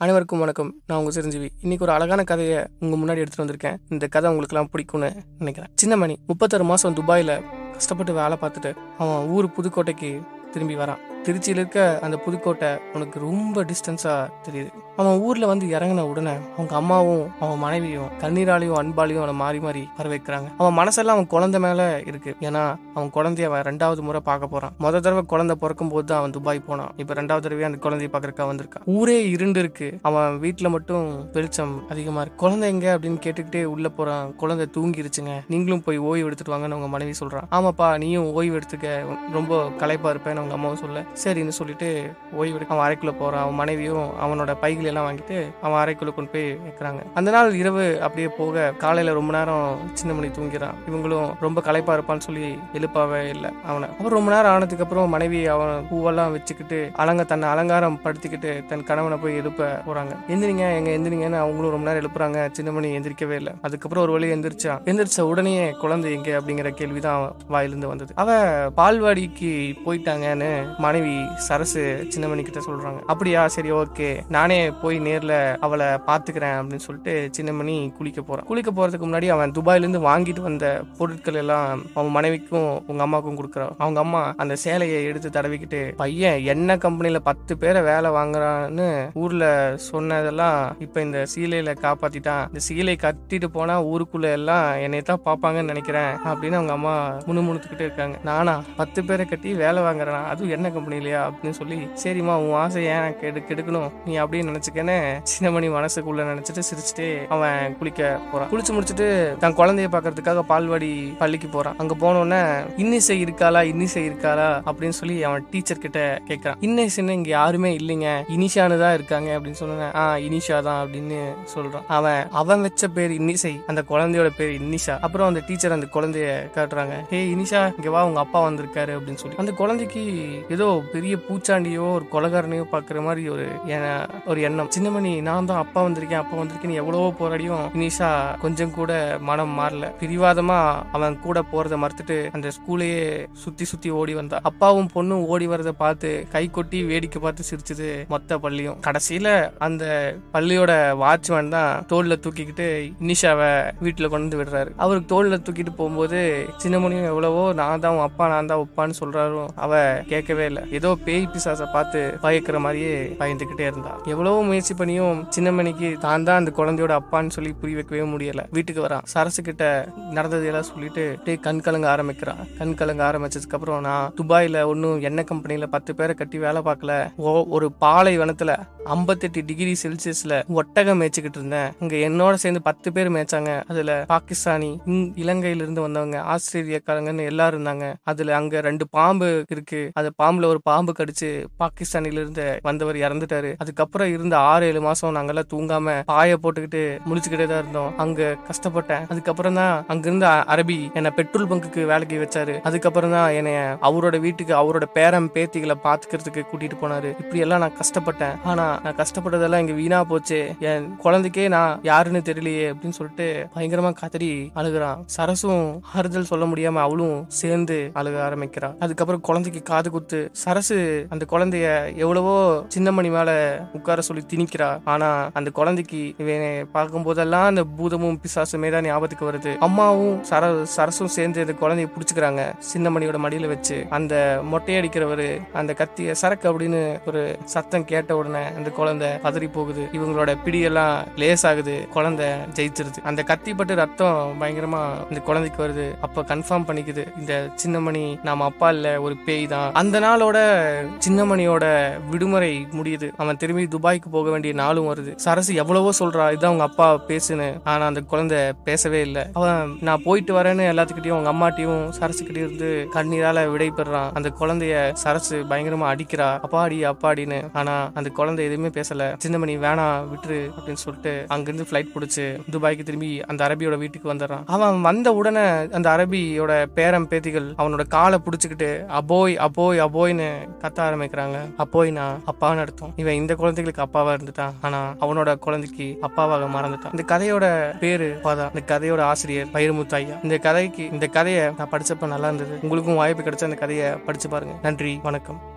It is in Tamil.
அனைவருக்கும் வணக்கம். நான் உங்க சிரஞ்சீவி. இன்னைக்கு ஒரு அழகான கதையை உங்க முன்னாடி எடுத்துகிட்டு வந்திருக்கேன். இந்த கதை உங்களுக்குலாம் பிடிக்கும்னு நினைக்கிறேன். சின்னமணி முப்பத்தாறு மாசம் துபாயில கஷ்டப்பட்டு வேலை பார்த்துட்டு அவன் ஊர் புதுக்கோட்டைக்கு திரும்பி வரான். திருச்சியில் இருக்க அந்த புதுக்கோட்டை உனக்கு ரொம்ப டிஸ்டன்ஸாக தெரியுது. அவன் ஊரில் வந்து இறங்கின உடனே அவங்க அம்மாவும் அவன் மனைவியும் கண்ணீராலையும் அன்பாலையும் அவனை மாறி மாறி வர வைக்கிறாங்க அவன் மனசெல்லாம் அவன் குழந்தை மேலே இருக்கு. ஏன்னா அவன் குழந்தைய அவன் ரெண்டாவது முறை பார்க்க போகிறான் முத தடவை குழந்தை பிறக்கும் போது தான் அவன் துபாய் போனான். இப்போ ரெண்டாவது தடவையே அந்த குழந்தைய பார்க்கறக்கா வந்திருக்கான். ஊரே இருண்டு இருக்கு. அவன் வீட்டில் மட்டும் வெளிச்சம் அதிகமாக இருக்கு. குழந்தை எங்க அப்படின்னு கேட்டுக்கிட்டே உள்ளே போகிறான் குழந்தை தூங்கிருச்சுங்க. நீங்களும் போய் ஓய்வு எடுத்துட்டு வாங்கன்னு அவங்க மனைவி சொல்கிறான் ஆமாப்பா நீயும் ஓய்வு எடுத்துக்க. ரொம்ப களைப்பா இருப்பேன்னு அவங்க அம்மாவும் சொல்ல. சரின்னு சொல்லிட்டு ஓய்வு அவன் அறைக்குள்ள போறான். அவன் மனைவியும் அவனோட பைகள் எல்லாம் வாங்கிட்டு அவன் அறைக்குள்ள கொண்டு போய் வைக்கிறாங்க. அந்த நாள் இரவு அப்படியே போக காலையில ரொம்ப நேரம் சின்ன மணி தூங்கிறான். இவங்களும் ரொம்ப களைப்பா இருப்பான்னு சொல்லி எழுப்பாவே இல்லை அவனை. அப்புறம் ரொம்ப நேரம் ஆனதுக்கு அப்புறம் மனைவி அவன் பூவெல்லாம் வச்சுக்கிட்டு அலங்க தன்னை அலங்காரம் படுத்திக்கிட்டு தன் கணவனை போய் எழுப்ப போறாங்க. எந்திரிங்க எங்க எந்திரிங்கன்னு அவங்களும் ரொம்ப நேரம் எழுப்புறாங்க. சின்ன மணி எந்திரிக்கவே இல்லை. அதுக்கப்புறம் ஒரு வழி எந்திரிச்சான் எந்திரிச்ச உடனே குழந்தை எங்க? அப்படிங்கிற கேள்விதான் வாயிலிருந்து வந்தது. அவ பால்வாடிக்கு போயிட்டாங்கன்னு மனைவி சரசு சின்னமணி கிட்ட சொல்றாங்க. அப்படியா சரி ஓகே. நானே போய் நேர்ல அவளை பாத்துக்கிறேன் அப்படின்னு சொல்லிட்டு சின்னமணி குளிக்க போறான் குளிக்க போறதுக்கு முன்னாடி அவன் துபாயில இருந்து வாங்கிட்டு வந்த பொருட்கள் எல்லாம் அவன் மனைவிக்கும் உங்க அம்மாவுக்கும் கொடுக்குறான். அவங்க அம்மா அந்த சேலையை எடுத்து தடவிக்கிட்டு பையன் என்ன கம்பெனில பத்து பேரை வேலை வாங்குறான்னு ஊர்ல சொன்னதெல்லாம் இப்ப இந்த சீலையில காப்பாத்திட்டான். இந்த சீலை கட்டிட்டு போனா ஊருக்குள்ள எல்லாம் என்னை தான் பாப்பாங்கன்னு நினைக்கிறேன் அப்படின்னு அவங்க அம்மா முணுமுணுத்துக்கிட்டே இருக்காங்க. நானா? பத்து பேரை கட்டி வேலை வாங்குறேன்? அதுவும் என்ன கம்பெனி? கம்பெனிலையா அப்படின்னு சொல்லி சரிம்மா உன் ஆசை ஏன் கெடு கெடுக்கணும். நீ அப்படியே நினைச்சுக்கன்னு சின்னமணி மனசுக்குள்ள நினைச்சிட்டு சிரிச்சுட்டு அவன் குளிக்க போறான். குளிச்சு முடிச்சுட்டு தன் குழந்தைய பாக்குறதுக்காக பால்வாடி பள்ளிக்கு போறான். அங்க போனோடனே இன்னிசை இருக்காளா? இன்னிசை இருக்காளா? அப்படின்னு சொல்லி அவன் டீச்சர் கிட்ட கேட்கறான் இன்னிசைன்னு இங்க யாருமே இல்லைங்க. இனிஷான்னு தான் இருக்காங்க. அப்படின்னு சொன்னேன் ஆ இனிஷா தான் அப்படின்னு சொல்றான். அவன் அவன் வச்ச பேர் இன்னிசை அந்த குழந்தையோட பேர் இன்னிஷா. அப்புறம் அந்த டீச்சர் அந்த குழந்தைய காட்டுறாங்க. ஹே இனிஷா இங்க வா உங்க அப்பா வந்திருக்காரு. அப்படின்னு சொல்லி. அந்த குழந்தைக்கு ஏதோ பெரிய பூச்சாண்டியோ ஒரு கொலகாரனையோ பாக்குற மாதிரி ஒரு ஒரு எண்ணம். சின்னமணி நான் தான் அப்பா வந்திருக்கேன் அப்பா வந்திருக்கேன் எவ்வளவோ போராடியும் இனிஷா கொஞ்சம் கூட மனம் மாறல. பிரிவாதமா அவன் கூட போறத மறுத்துட்டு அந்த ஸ்கூலையே சுத்தி சுத்தி ஓடி வந்தா. அப்பாவும் பொண்ணும் ஓடி வரத பார்த்து கை கொட்டி வேடிக்கை பார்த்து சிரிச்சது மொத்த பள்ளியும். கடைசியில அந்த பள்ளியோட வாட்ச்மேன் தான் தோல்ல தூக்கிக்கிட்டு இனிஷாவை வீட்டுல கொண்டு வந்து விடுறாரு. அவருக்கு தோல்ல தூக்கிட்டு போகும்போது சின்னமணியும் எவ்வளவோ நான் தான் உன் அப்பா நான் தான் உப்பான்னு சொல்றாரு அவ கேட்கவே இல்லை. ஏதோ பேய் பிசாசை பார்த்து பயக்கிற மாதிரியே பயந்துகிட்டே இருந்தா. எவ்வளவோ முயற்சி பண்ணியும் சின்னமணிக்கு தான் தான் அந்த குழந்தையோட அப்பான்னு சொல்லி புரிய வைக்கவே முடியல. வீட்டுக்கு வரான். சரசு கிட்ட நடந்ததையெல்லாம் சொல்லிட்டு அப்படியே கண் கலங்க ஆரம்பிக்கிறான். கண் கலங்க ஆரம்பிச்சதுக்கு அப்புறம் நான் துபாயில ஒன்னும் எண்ணெய் கம்பெனில பத்து பேரை கட்டி வேலை பார்க்கல. ஓ- ஒரு பாலைவனத்துல ஐம்பத்தெட்டு டிகிரி செல்சியஸ்ல ஒட்டகம் மேய்ச்சிக்கிட்டு இருந்தேன். இங்க என்னோட சேர்ந்து பத்து பேர் மேய்ச்சாங்க. அதுல பாகிஸ்தானி இலங்கையில இருந்து வந்தவங்க ஆஸ்திரேலியாக்காரங்கன்னு எல்லாரும் இருந்தாங்க. அதுல அங்க ரெண்டு பாம்பு இருக்கு. அது பாம்புல ஒரு பாம்பு கடிச்சு பாகிஸ்தானில இருந்து வந்தவர் இறந்துட்டாரு. அதுக்கப்புறம் இருந்த ஆறு ஏழு மாசம் நாங்கெல்லாம் தூங்காம பாய போட்டுக்கிட்டு முடிச்சுக்கிட்டே தான் இருந்தோம். அங்க கஷ்டப்பட்டேன். அதுக்கப்புறம் தான் அங்கிருந்த அரபி என்னை பெட்ரோல் பங்குக்கு வேலைக்கு வச்சாரு. அதுக்கப்புறம் தான் என்னைய அவரோட வீட்டுக்கு அவரோட பேரம் பேத்திகளை பாத்துக்கிறதுக்கு கூட்டிட்டு போனாரு. இப்படி எல்லாம் நான் கஷ்டப்பட்டேன். ஆனா நான் கஷ்டப்பட்டதெல்லாம் இங்க வீணா போச்சு. என் குழந்தைக்கே நான் யாருன்னு தெரியலையே அப்படின்னு சொல்லிட்டு பயங்கரமா கதறி அழுகுறான். சரசும் ஆறுதல் சொல்ல முடியாம அவளும் சேர்ந்து அழுக ஆரம்பிக்கிறான். அதுக்கப்புறம் குழந்தைக்கு காது குத்து சரசு அந்த குழந்தைய எவ்வளவோ சின்னமணி மேல உட்கார சொல்லி திணிக்கிறா. ஆனா அந்த குழந்தைக்கு இவனை பார்க்கும் போதெல்லாம் அந்த பூதமும் பிசாசுமே தான் ஞாபகத்துக்கு வருது. அம்மாவும் சர சரசும் சேர்ந்து அந்த குழந்தைய புடிச்சுக்கிறாங்க சின்னமணியோட மடியில வச்சு. அந்த மொட்டையடிக்கிறவரு அந்த கத்திய சரக்கு அப்படின்னு ஒரு சத்தம் கேட்ட உடனே அந்த குழந்தை பதறி போகுது. இவங்களோட பிடியெல்லாம் லேஸ் ஆகுது குழந்தை ஜெயிச்சிருது. அந்த கத்தி பட்டு ரத்தம் பயங்கரமா இந்த குழந்தைக்கு வருது. அப்ப கன்ஃபார்ம் பண்ணிக்குது இந்த சின்னமணி நாம அப்பா இல்ல ஒரு பேய் தான். அந்த நாளோட சின்னமணியோட விடுமுறை முடியுது. அவன் திரும்பி துபாய்க்கு போக வேண்டிய நாளும் வருது. சரசு எவ்வளவோ சொல்றா. இதான் உங்க அப்பா பேசுன்னு. ஆனா அந்த குழந்தை பேசவே இல்லை. அவன் நான் போயிட்டு வரேன்னு எல்லாத்துக்கிட்டையும் அவங்க அம்மாட்டையும் சரசு இருந்து கண்ணீரால விடை பெறான் அந்த குழந்தைய சரசு பயங்கரமா அடிக்கிறா. அப்பாடி அப்பாடின்னு. ஆனா அந்த குழந்தை எதுவுமே பேசல. சின்னமணி வேணாம் விட்டுரு அப்படின்னு சொல்லிட்டு அங்கிருந்து ஃபிளைட் பிடிச்சு துபாய்க்கு திரும்பி அந்த அரபியோட வீட்டுக்கு வந்துடுறான். அவன் வந்த உடனே அந்த அரபியோட பேரம் பேத்திகள் அவனோட காலை புடிச்சுக்கிட்டு அபோய் அபோய் அபோய்னு கத்த ஆரம்பிக்கிறாங்க. அப்போய்னா அப்பான்னு அர்த்தம். இவன் இந்த குழந்தைகளுக்கு அப்பாவா இருந்துட்டான் ஆனா அவனோட குழந்தைக்கு அப்பாவாக மறந்துட்டான். இந்த கதையோட பேரு பாதா. இந்த கதையோட ஆசிரியர் வைரமுத்து ஐயா. இந்த கதைக்கு இந்த கதையை நான் படிச்சப்ப நல்லா இருந்தது. உங்களுக்கும் வாய்ப்பு கிடைச்ச அந்த கதையை படிச்சு பாருங்க. நன்றி வணக்கம்.